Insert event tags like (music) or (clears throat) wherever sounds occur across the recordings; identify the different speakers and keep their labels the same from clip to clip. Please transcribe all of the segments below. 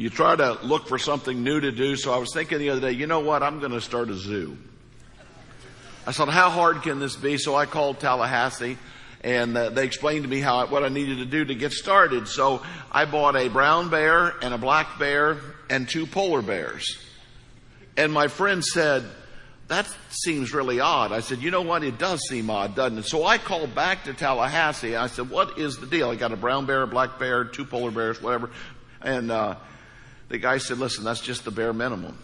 Speaker 1: you try to look for something new to do. So I was thinking the other day, you know what? I'm going to start a zoo. I thought, how hard can this be? So I called Tallahassee and uh, they explained to me how what I needed to do to get started. So I bought a brown bear and a black bear and two polar bears. And my friend said, that seems really odd. I said, you know what? It does seem odd, doesn't it? So I called back to Tallahassee. I said, what is the deal? I got a brown bear, a black bear, two polar bears, whatever. And, uh, the guy said, listen, that's just the bare minimum.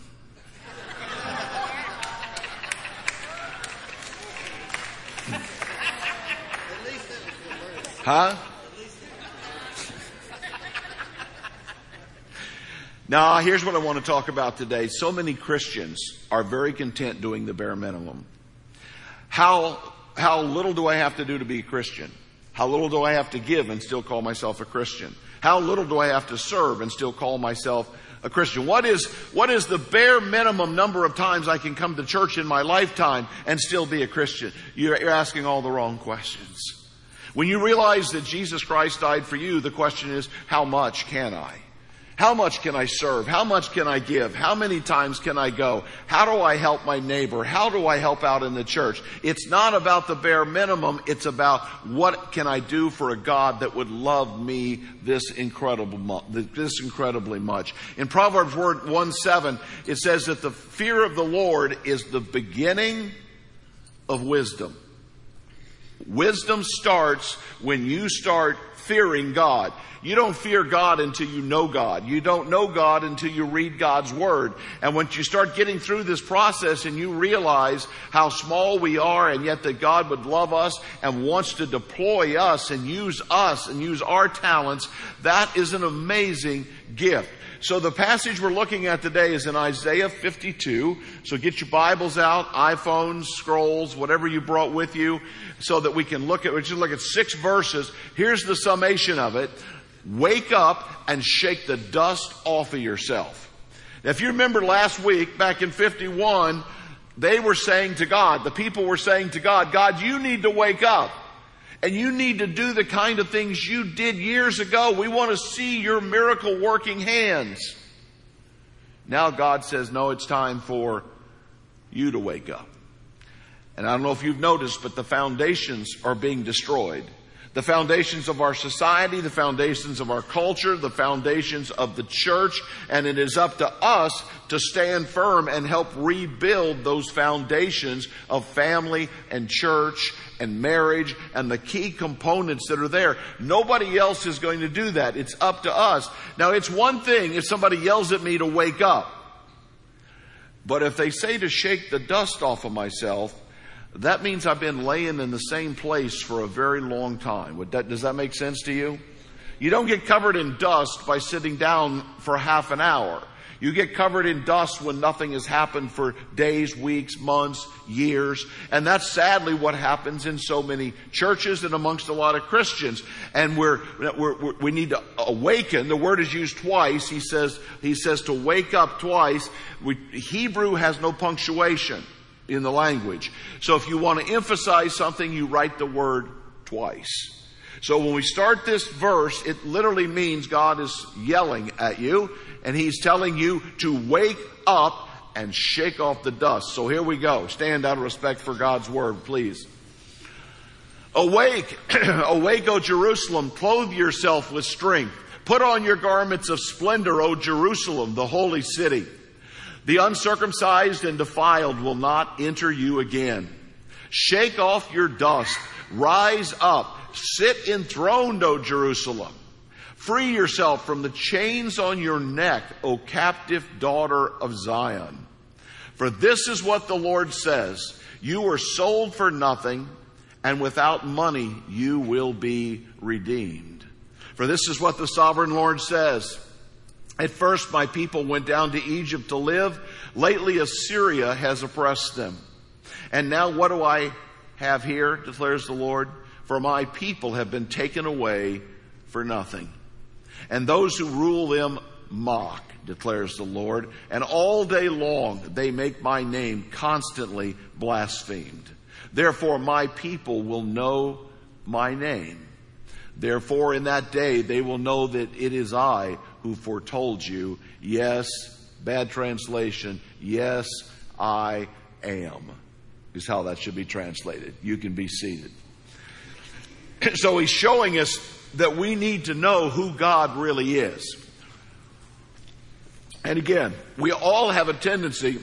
Speaker 1: Huh? Now, here's what I want to talk about today. So many Christians are very content doing the bare minimum. How, how little do I have to do to be a Christian? How little do I have to give and still call myself a Christian? How little do I have to serve and still call myself a Christian? What is, what is the bare minimum number of times I can come to church in my lifetime and still be a Christian? You're, you're asking all the wrong questions. When you realize that Jesus Christ died for you, the question is, how much can I? How much can I serve? How much can I give? How many times can I go? How do I help my neighbor? How do I help out in the church? It's not about the bare minimum. It's about what can I do for a God that would love me this incredible, this incredibly much. In Proverbs 1 7, it says that the fear of the Lord is the beginning of wisdom. Wisdom starts when you start fearing God. You don't fear God until you know God. You don't know God until you read God's Word. And once you start getting through this process and you realize how small we are and yet that God would love us and wants to deploy us and use us and use our talents, that is an amazing gift. So the passage we're looking at today is in Isaiah 52. So get your Bibles out, iPhones, scrolls, whatever you brought with you, so that we can look at, we just look at six verses. Here's the summation of it. Wake up and shake the dust off of yourself. Now, if you remember last week, back in 51, they were saying to God, the people were saying to God, God, you need to wake up. And you need to do the kind of things you did years ago. We want to see your miracle working hands. Now God says, no, it's time for you to wake up. And I don't know if you've noticed, but the foundations are being destroyed the foundations of our society, the foundations of our culture, the foundations of the church, and it is up to us to stand firm and help rebuild those foundations of family and church and marriage and the key components that are there. Nobody else is going to do that. It's up to us. Now it's one thing if somebody yells at me to wake up. But if they say to shake the dust off of myself, that means I've been laying in the same place for a very long time. That, does that make sense to you? You don't get covered in dust by sitting down for half an hour. You get covered in dust when nothing has happened for days, weeks, months, years. And that's sadly what happens in so many churches and amongst a lot of Christians. And we're, we're, we need to awaken. The word is used twice. He says, he says to wake up twice. We, Hebrew has no punctuation in the language. So if you want to emphasize something, you write the word twice. So when we start this verse, it literally means God is yelling at you and He's telling you to wake up and shake off the dust. So here we go. Stand out of respect for God's word, please. Awake, (clears throat) awake, O Jerusalem, clothe yourself with strength. Put on your garments of splendor, O Jerusalem, the holy city. The uncircumcised and defiled will not enter you again. Shake off your dust. Rise up. Sit enthroned, O Jerusalem. Free yourself from the chains on your neck, O captive daughter of Zion. For this is what the Lord says. You were sold for nothing, and without money you will be redeemed. For this is what the sovereign Lord says. At first, my people went down to Egypt to live. Lately, Assyria has oppressed them. And now, what do I have here, declares the Lord? For my people have been taken away for nothing. And those who rule them mock, declares the Lord. And all day long they make my name constantly blasphemed. Therefore, my people will know my name. Therefore, in that day they will know that it is I who foretold you. Yes, bad translation. Yes, I am, is how that should be translated. You can be seated. (clears throat) So he's showing us that we need to know who God really is. And again, we all have a tendency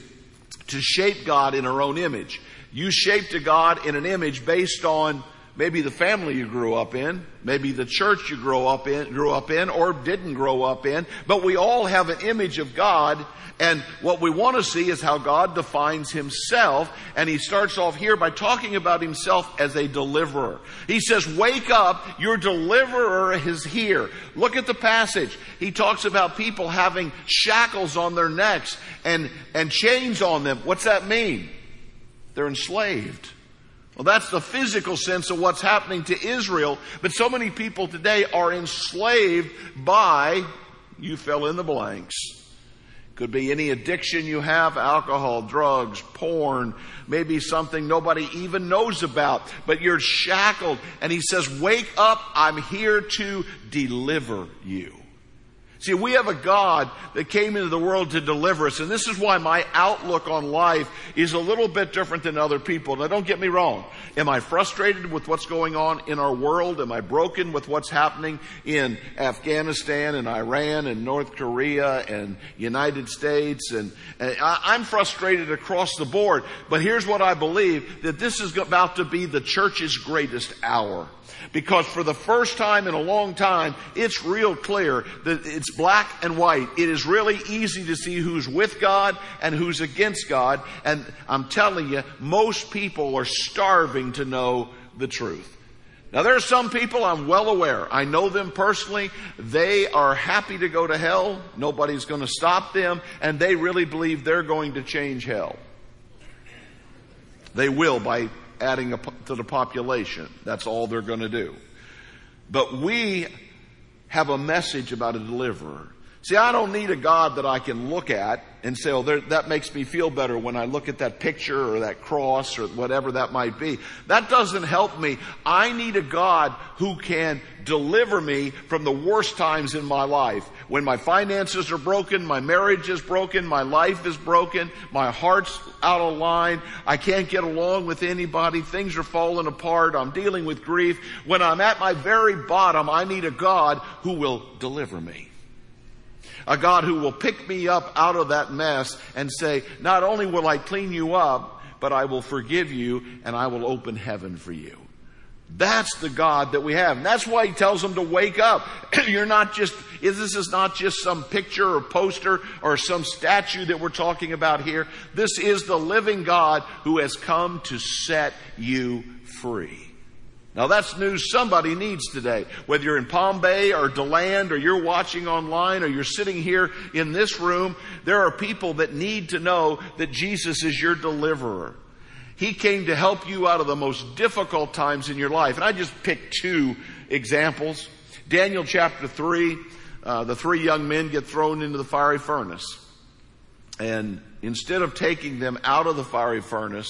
Speaker 1: to shape God in our own image. You shaped a God in an image based on maybe the family you grew up in, maybe the church you grew up in, grew up in, or didn't grow up in. But we all have an image of God, and what we want to see is how God defines Himself. And He starts off here by talking about Himself as a deliverer. He says, "Wake up! Your deliverer is here." Look at the passage. He talks about people having shackles on their necks and and chains on them. What's that mean? They're enslaved. Well, that's the physical sense of what's happening to Israel, but so many people today are enslaved by, you fill in the blanks. Could be any addiction you have, alcohol, drugs, porn, maybe something nobody even knows about, but you're shackled. And he says, wake up, I'm here to deliver you. See, we have a God that came into the world to deliver us, and this is why my outlook on life is a little bit different than other people. Now don't get me wrong. Am I frustrated with what's going on in our world? Am I broken with what's happening in Afghanistan and Iran and North Korea and United States? And, and I'm frustrated across the board. But here's what I believe, that this is about to be the church's greatest hour. Because for the first time in a long time, it's real clear that it's black and white. It is really easy to see who's with God and who's against God. And I'm telling you, most people are starving to know the truth. Now there are some people I'm well aware. I know them personally. They are happy to go to hell. Nobody's going to stop them. And they really believe they're going to change hell. They will by adding to the population. That's all they're going to do. But we have a message about a deliverer. See, I don't need a God that I can look at and say, oh, there, that makes me feel better when I look at that picture or that cross or whatever that might be. That doesn't help me. I need a God who can deliver me from the worst times in my life. When my finances are broken, my marriage is broken, my life is broken, my heart's out of line, I can't get along with anybody, things are falling apart, I'm dealing with grief. When I'm at my very bottom, I need a God who will deliver me. A God who will pick me up out of that mess and say, not only will I clean you up, but I will forgive you and I will open heaven for you. That's the God that we have. And that's why he tells them to wake up. (clears throat) You're not just, this is not just some picture or poster or some statue that we're talking about here. This is the living God who has come to set you free. Now that's news somebody needs today. Whether you're in Palm Bay or DeLand or you're watching online or you're sitting here in this room, there are people that need to know that Jesus is your deliverer. He came to help you out of the most difficult times in your life. And I just picked two examples. Daniel chapter 3, uh, the three young men get thrown into the fiery furnace. And instead of taking them out of the fiery furnace,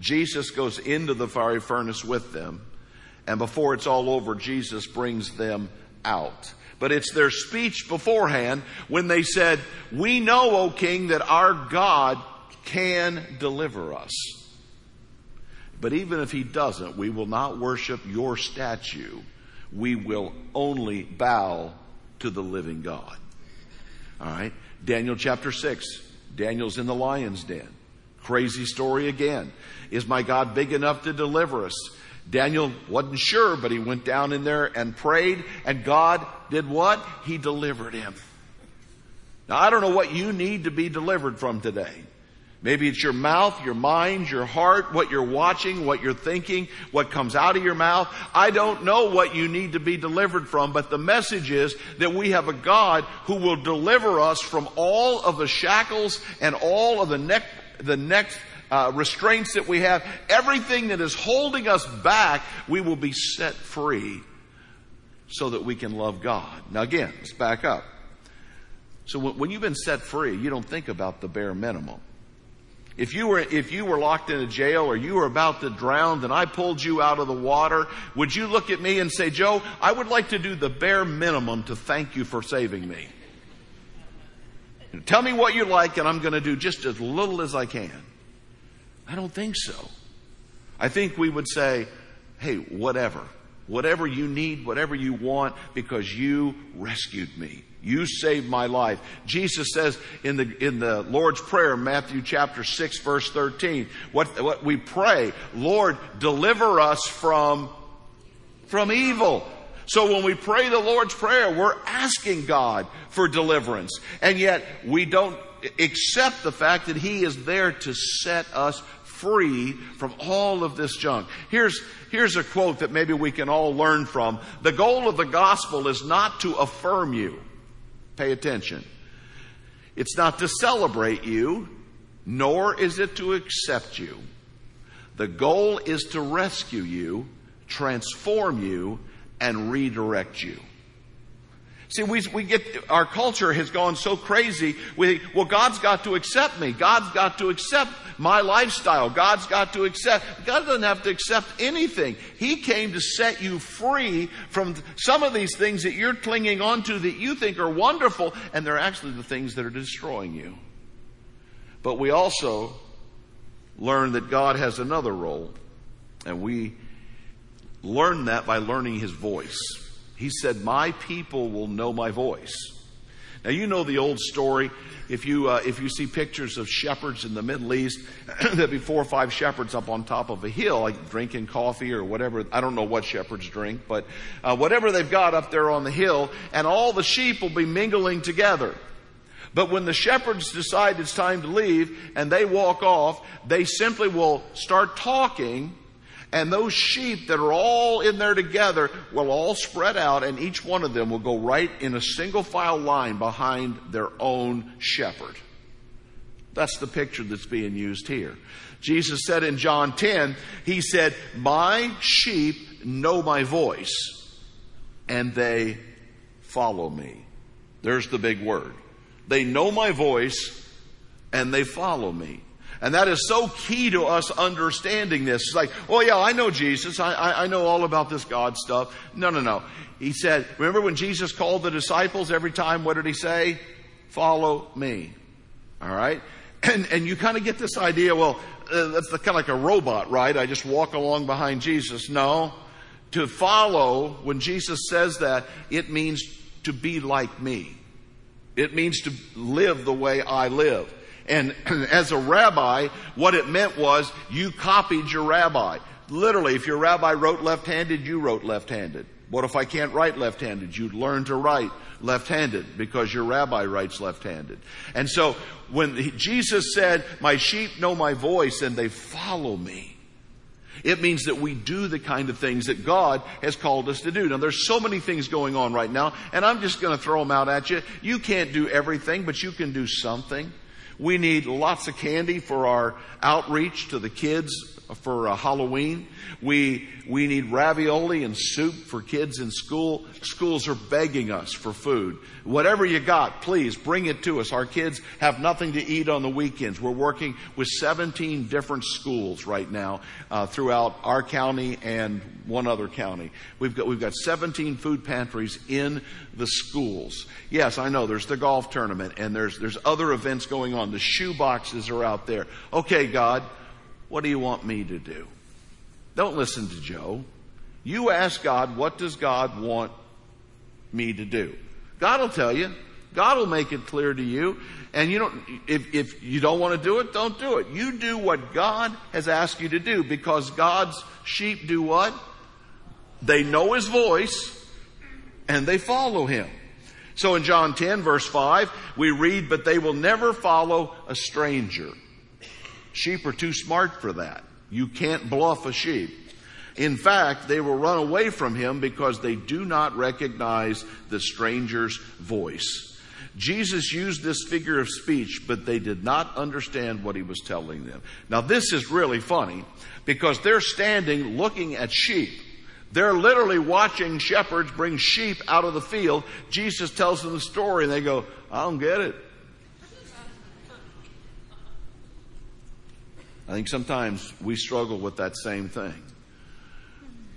Speaker 1: Jesus goes into the fiery furnace with them. And before it's all over, Jesus brings them out. But it's their speech beforehand when they said, We know, O King, that our God can deliver us. But even if he doesn't, we will not worship your statue. We will only bow to the living God. All right. Daniel chapter 6. Daniel's in the lion's den. Crazy story again. Is my God big enough to deliver us? Daniel wasn't sure, but he went down in there and prayed, and God did what? He delivered him. Now, I don't know what you need to be delivered from today. Maybe it's your mouth, your mind, your heart, what you're watching, what you're thinking, what comes out of your mouth. I don't know what you need to be delivered from, but the message is that we have a God who will deliver us from all of the shackles and all of the neck, the neck uh, restraints that we have, everything that is holding us back, we will be set free so that we can love God. Now again, let's back up. So when you've been set free, you don't think about the bare minimum. If you were, if you were locked in a jail or you were about to drown and I pulled you out of the water, would you look at me and say, Joe, I would like to do the bare minimum to thank you for saving me? Tell me what you like and I'm going to do just as little as I can. I don't think so. I think we would say, hey, whatever. Whatever you need, whatever you want, because you rescued me. You saved my life. Jesus says in the, in the Lord's Prayer, Matthew chapter 6 verse 13, what, what we pray, Lord, deliver us from, from evil. So when we pray the Lord's Prayer, we're asking God for deliverance. And yet we don't accept the fact that He is there to set us free from all of this junk. Here's, here's a quote that maybe we can all learn from. The goal of the gospel is not to affirm you. Pay attention. It's not to celebrate you, nor is it to accept you. The goal is to rescue you, transform you, and redirect you. See, we, we get, our culture has gone so crazy. We, well, God's got to accept me. God's got to accept my lifestyle. God's got to accept. God doesn't have to accept anything. He came to set you free from some of these things that you're clinging onto that you think are wonderful, and they're actually the things that are destroying you. But we also learn that God has another role, and we learn that by learning His voice. He said, My people will know my voice. Now, you know the old story. If you, uh, if you see pictures of shepherds in the Middle East, (clears throat) there'll be four or five shepherds up on top of a hill, like drinking coffee or whatever. I don't know what shepherds drink, but uh, whatever they've got up there on the hill, and all the sheep will be mingling together. But when the shepherds decide it's time to leave and they walk off, they simply will start talking and those sheep that are all in there together will all spread out and each one of them will go right in a single file line behind their own shepherd. That's the picture that's being used here. Jesus said in John 10, He said, My sheep know my voice and they follow me. There's the big word. They know my voice and they follow me. And that is so key to us understanding this. It's like, oh yeah, I know Jesus. I, I, I know all about this God stuff. No, no, no. He said, remember when Jesus called the disciples every time, what did he say? Follow me. All right? (clears throat) And, and you kind of get this idea, well, uh, that's kind of like a robot, right? I just walk along behind Jesus. No. To follow, when Jesus says that, it means to be like me. It means to live the way I live. And (clears throat) as a rabbi, what it meant was you copied your rabbi. Literally, if your rabbi wrote left-handed, you wrote left-handed. What if I can't write left-handed? You'd learn to write left-handed because your rabbi writes left-handed. And so when Jesus said, my sheep know my voice and they follow me, it means that we do the kind of things that God has called us to do. Now there's so many things going on right now and I'm just going to throw them out at you. You can't do everything, but you can do something. We need lots of candy for our outreach to the kids for uh, Halloween. We, we need ravioli and soup for kids in school. Schools are begging us for food. Whatever you got, please bring it to us. Our kids have nothing to eat on the weekends. We're working with 17 different schools right now uh, throughout our county and one other county. We've got, we've got 17 food pantries in the schools. Yes, I know there's the golf tournament and there's, there's other events going on. The shoe boxes are out there. Okay, God, what do you want me to do? Don't listen to Joe. You ask God, what does God want me to do? God will tell you. God will make it clear to you. And you don't, if, if you don't want to do it, don't do it. You do what God has asked you to do because God's sheep do what? They know His voice and they follow Him. So in John 10 verse 5, we read, but they will never follow a stranger. Sheep are too smart for that. You can't bluff a sheep. In fact, they will run away from him because they do not recognize the stranger's voice. Jesus used this figure of speech, but they did not understand what he was telling them. Now this is really funny because they're standing looking at sheep. They're literally watching shepherds bring sheep out of the field. Jesus tells them the story and they go, I don't get it. I think sometimes we struggle with that same thing.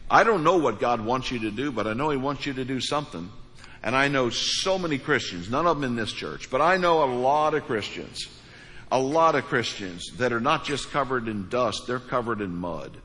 Speaker 1: I don't know what God wants you to do, but I know He wants you to do something. And I know so many Christians, none of them in this church, but I know a lot of Christians, a lot of Christians that are not just covered in dust, they're covered in mud.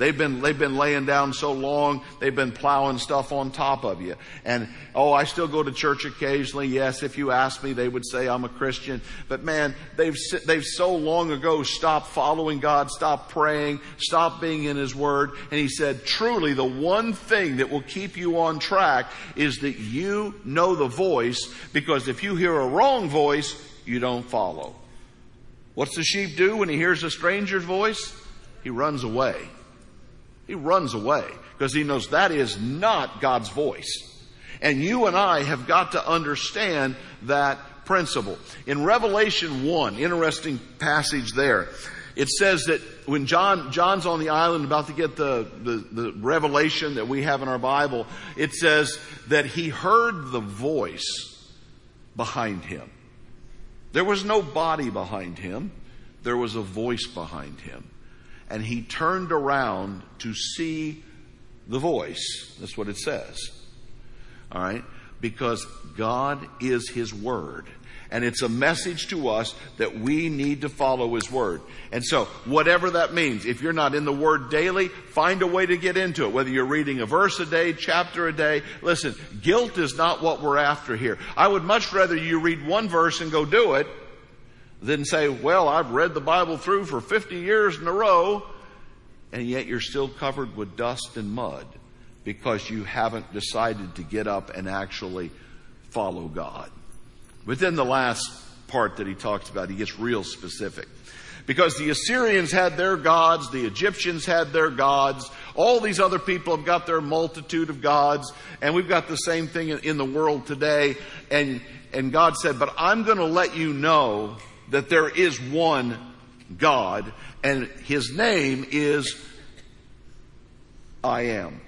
Speaker 1: They've been, they've been laying down so long, they've been plowing stuff on top of you. And, oh, I still go to church occasionally. Yes, if you ask me, they would say I'm a Christian. But man, they've, they've so long ago stopped following God, stopped praying, stopped being in His Word. And He said, truly, the one thing that will keep you on track is that you know the voice, because if you hear a wrong voice, you don't follow. What's the sheep do when he hears a stranger's voice? He runs away. He runs away because he knows that is not God's voice. And you and I have got to understand that principle. In Revelation 1, interesting passage there, it says that when John, John's on the island about to get the, the, the revelation that we have in our Bible, it says that he heard the voice behind him. There was no body behind him. There was a voice behind him and he turned around to see the voice. That's what it says. All right? Because God is his word. And it's a message to us that we need to follow His Word. And so, whatever that means, if you're not in the Word daily, find a way to get into it. Whether you're reading a verse a day, chapter a day. Listen, guilt is not what we're after here. I would much rather you read one verse and go do it than say, well, I've read the Bible through for 50 years in a row, and yet you're still covered with dust and mud because you haven't decided to get up and actually follow God. But then the last part that he talks about, he gets real specific. Because the Assyrians had their gods, the Egyptians had their gods, all these other people have got their multitude of gods, and we've got the same thing in the world today. And, and God said, but I'm going to let you know that there is one God, and His name is I am.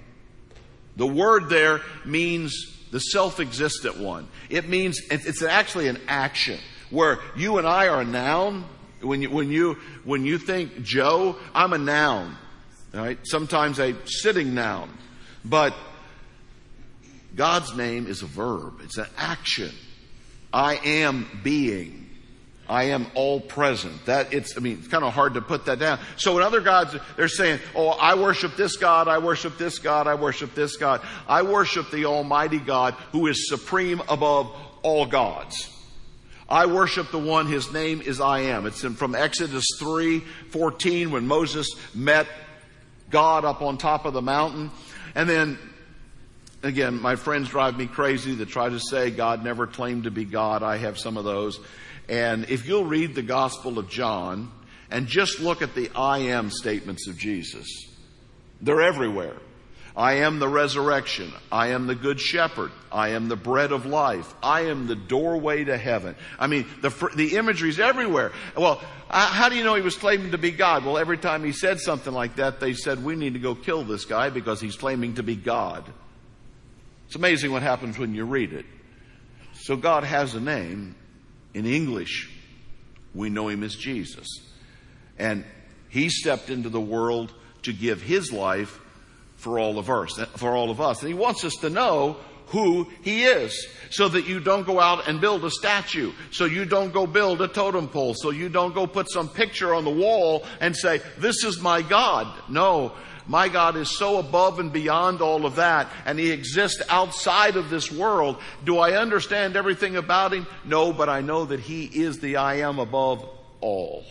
Speaker 1: The word there means the self-existent one. It means, it's actually an action where you and I are a noun. When you, when you, when you think Joe, I'm a noun. Right? Sometimes a sitting noun. But God's name is a verb. It's an action. I am being. I am all present. That it's, I mean, it's kind of hard to put that down. So in other gods, they're saying, oh, I worship this God, I worship this God, I worship this God. I worship the Almighty God who is supreme above all gods. I worship the one, his name is I am. It's in, from Exodus 3, 14 when Moses met God up on top of the mountain. And then again, my friends drive me crazy that try to say God never claimed to be God. I have some of those. And if you'll read the Gospel of John and just look at the I am statements of Jesus, they're everywhere. I am the resurrection. I am the good shepherd. I am the bread of life. I am the doorway to heaven. I mean, the, the imagery is everywhere. Well, how do you know he was claiming to be God? Well, every time he said something like that, they said, we need to go kill this guy because he's claiming to be God. It's amazing what happens when you read it. So God has a name, in English, we know him as Jesus. And he stepped into the world to give his life for all of us, for all of us. And he wants us to know who he is so that you don't go out and build a statue so you don't go build a totem pole so you don't go put some picture on the wall and say this is my god no my God is so above and beyond all of that, and He exists outside of this world. Do I understand everything about Him? No, but I know that He is the I am above all.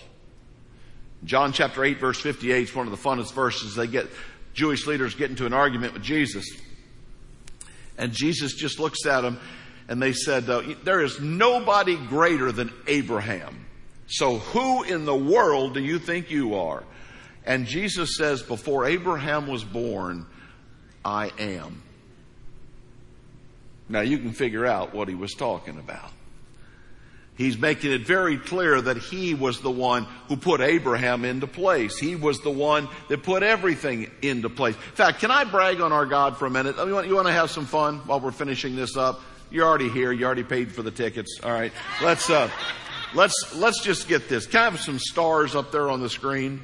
Speaker 1: John chapter 8 verse 58 is one of the funnest verses. They get, Jewish leaders get into an argument with Jesus. And Jesus just looks at them and they said, uh, there is nobody greater than Abraham. So who in the world do you think you are? And Jesus says, before Abraham was born, I am. Now you can figure out what he was talking about. He's making it very clear that he was the one who put Abraham into place. He was the one that put everything into place. In fact, can I brag on our God for a minute? You want, you want to have some fun while we're finishing this up? You're already here. You already paid for the tickets. All right. Let's, uh, let's, let's just get this. Can I have some stars up there on the screen?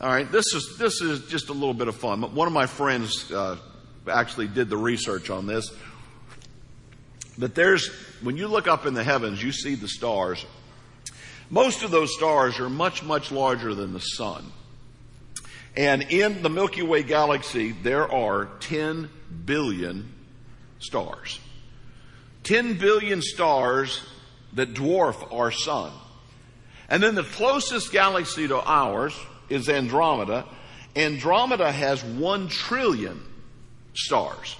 Speaker 1: All right, this is this is just a little bit of fun. One of my friends uh, actually did the research on this. But there's, when you look up in the heavens, you see the stars. Most of those stars are much, much larger than the sun. And in the Milky Way galaxy, there are 10 billion stars. 10 billion stars that dwarf our sun. And then the closest galaxy to ours is Andromeda. Andromeda has 1 trillion stars.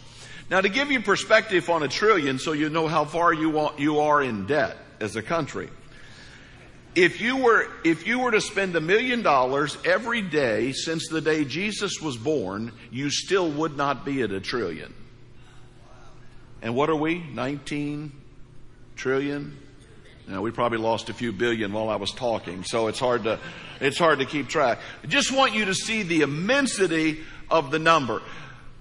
Speaker 1: Now to give you perspective on a trillion so you know how far you, want, you are in debt as a country. If you were, if you were to spend a million dollars every day since the day Jesus was born, you still would not be at a trillion. And what are we? 19 trillion? Now, we probably lost a few billion while I was talking, so it's hard to, it's hard to keep track. I just want you to see the immensity of the number.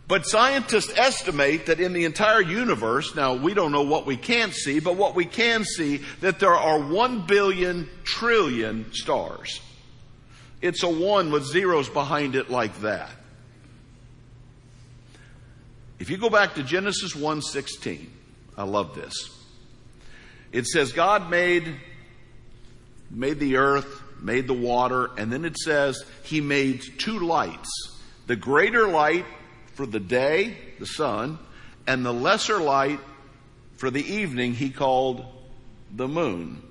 Speaker 1: But scientists estimate that in the entire universe, now we don't know what we can't see, but what we can see, that there are one billion trillion stars. It's a one with zeros behind it like that. If you go back to Genesis 1:16, I love this. It says God made made the earth, made the water, and then it says he made two lights. The greater light for the day, the sun, and the lesser light for the evening he called the moon.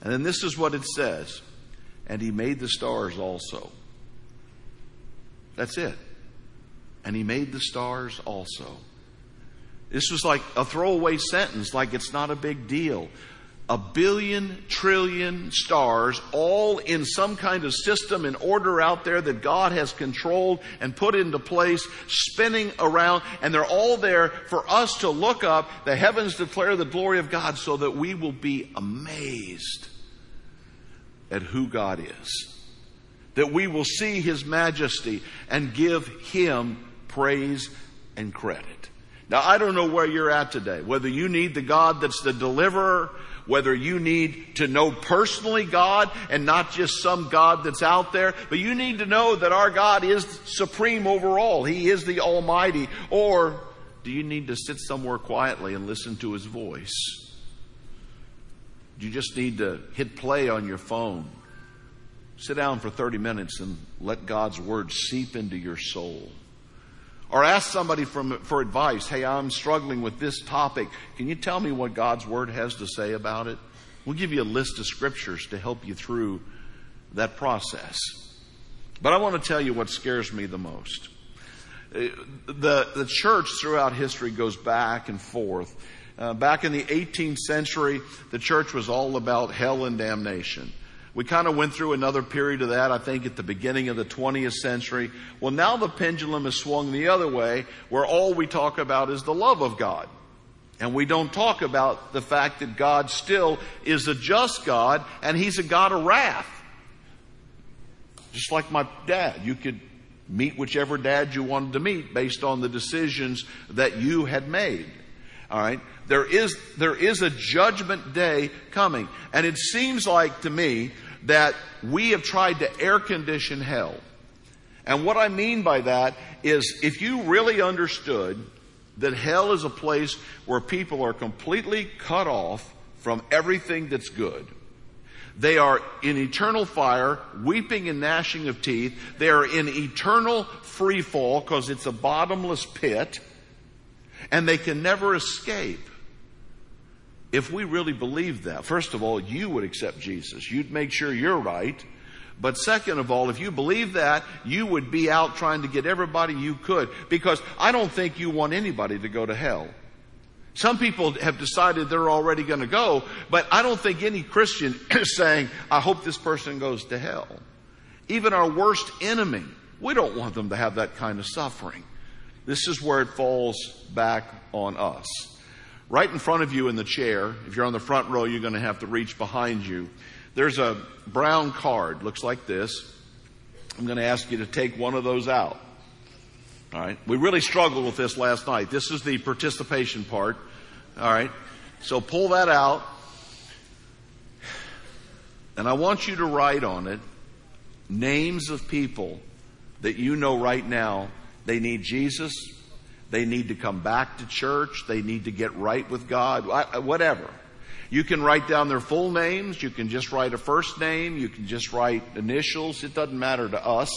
Speaker 1: And then this is what it says. And he made the stars also. That's it. And he made the stars also. This was like a throwaway sentence, like it's not a big deal a billion trillion stars all in some kind of system and order out there that God has controlled and put into place, spinning around, and they're all there for us to look up. The heavens declare the glory of God so that we will be amazed at who God is. That we will see His majesty and give Him praise and credit. Now, I don't know where you're at today, whether you need the God that's the deliverer whether you need to know personally God and not just some God that's out there, but you need to know that our God is supreme over all. He is the Almighty. Or do you need to sit somewhere quietly and listen to His voice? Do you just need to hit play on your phone. Sit down for 30 minutes and let God's Word seep into your soul. Or ask somebody from, for advice. Hey, I'm struggling with this topic. Can you tell me what God's Word has to say about it? We'll give you a list of scriptures to help you through that process. But I want to tell you what scares me the most. Uh, the, the church throughout history goes back and forth. Uh, back in the 18th century, the church was all about hell and damnation. We kind of went through another period of that, I think, at the beginning of the 20th century. Well, now the pendulum has swung the other way, where all we talk about is the love of God. And we don't talk about the fact that God still is a just God and He's a God of wrath. Just like my dad. You could meet whichever dad you wanted to meet based on the decisions that you had made. All right. There is, there is a judgment day coming. And it seems like to me that we have tried to air condition hell. And what I mean by that is if you really understood that hell is a place where people are completely cut off from everything that's good. They are in eternal fire, weeping and gnashing of teeth. They are in eternal free fall because it's a bottomless pit and they can never escape. If we really believe that, first of all, you would accept Jesus. You'd make sure you're right. But second of all, if you believe that, you would be out trying to get everybody you could. Because I don't think you want anybody to go to hell. Some people have decided they're already going to go, but I don't think any Christian (clears throat) is saying, I hope this person goes to hell. Even our worst enemy, we don't want them to have that kind of suffering. This is where it falls back on us. Right in front of you in the chair, if you're on the front row, you're going to have to reach behind you. There's a brown card, looks like this. I'm going to ask you to take one of those out. All right. We really struggled with this last night. This is the participation part. All right. So pull that out. And I want you to write on it names of people that you know right now they need Jesus. They need to come back to church. They need to get right with God, whatever. You can write down their full names. You can just write a first name. You can just write initials. It doesn't matter to us.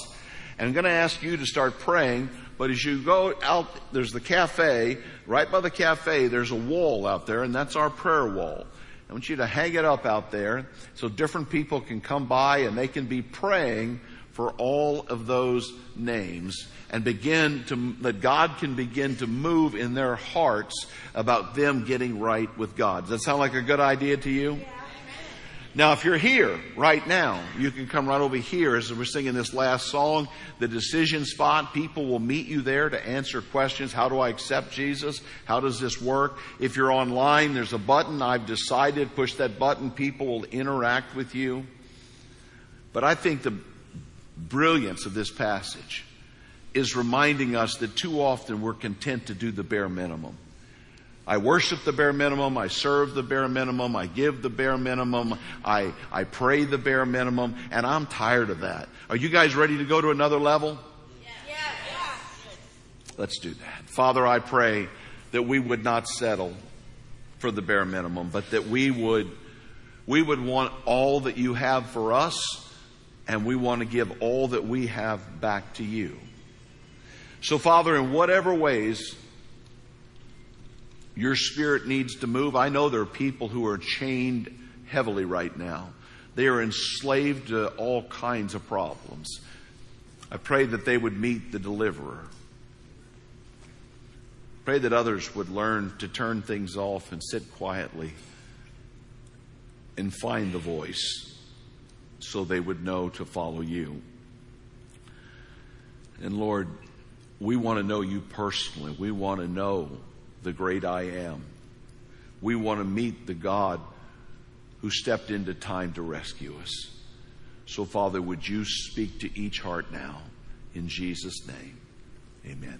Speaker 1: And I'm going to ask you to start praying. But as you go out, there's the cafe. Right by the cafe, there's a wall out there, and that's our prayer wall. I want you to hang it up out there so different people can come by and they can be praying for all of those names and begin to, that God can begin to move in their hearts about them getting right with God. Does that sound like a good idea to you? Yeah. Now, if you're here right now, you can come right over here as we're singing this last song, the decision spot. People will meet you there to answer questions. How do I accept Jesus? How does this work? If you're online, there's a button. I've decided, push that button. People will interact with you. But I think the brilliance of this passage is reminding us that too often we're content to do the bare minimum. I worship the bare minimum. I serve the bare minimum. I give the bare minimum. I, I pray the bare minimum. And I'm tired of that. Are you guys ready to go to another level? Let's do that. Father, I pray that we would not settle for the bare minimum, but that we would, we would want all that you have for us and we want to give all that we have back to you. So Father, in whatever ways your spirit needs to move. I know there are people who are chained heavily right now. They are enslaved to all kinds of problems. I pray that they would meet the deliverer. Pray that others would learn to turn things off and sit quietly and find the voice so they would know to follow you. And Lord, we want to know you personally. We want to know the great I am. We want to meet the God who stepped into time to rescue us. So, Father, would you speak to each heart now in Jesus' name? Amen.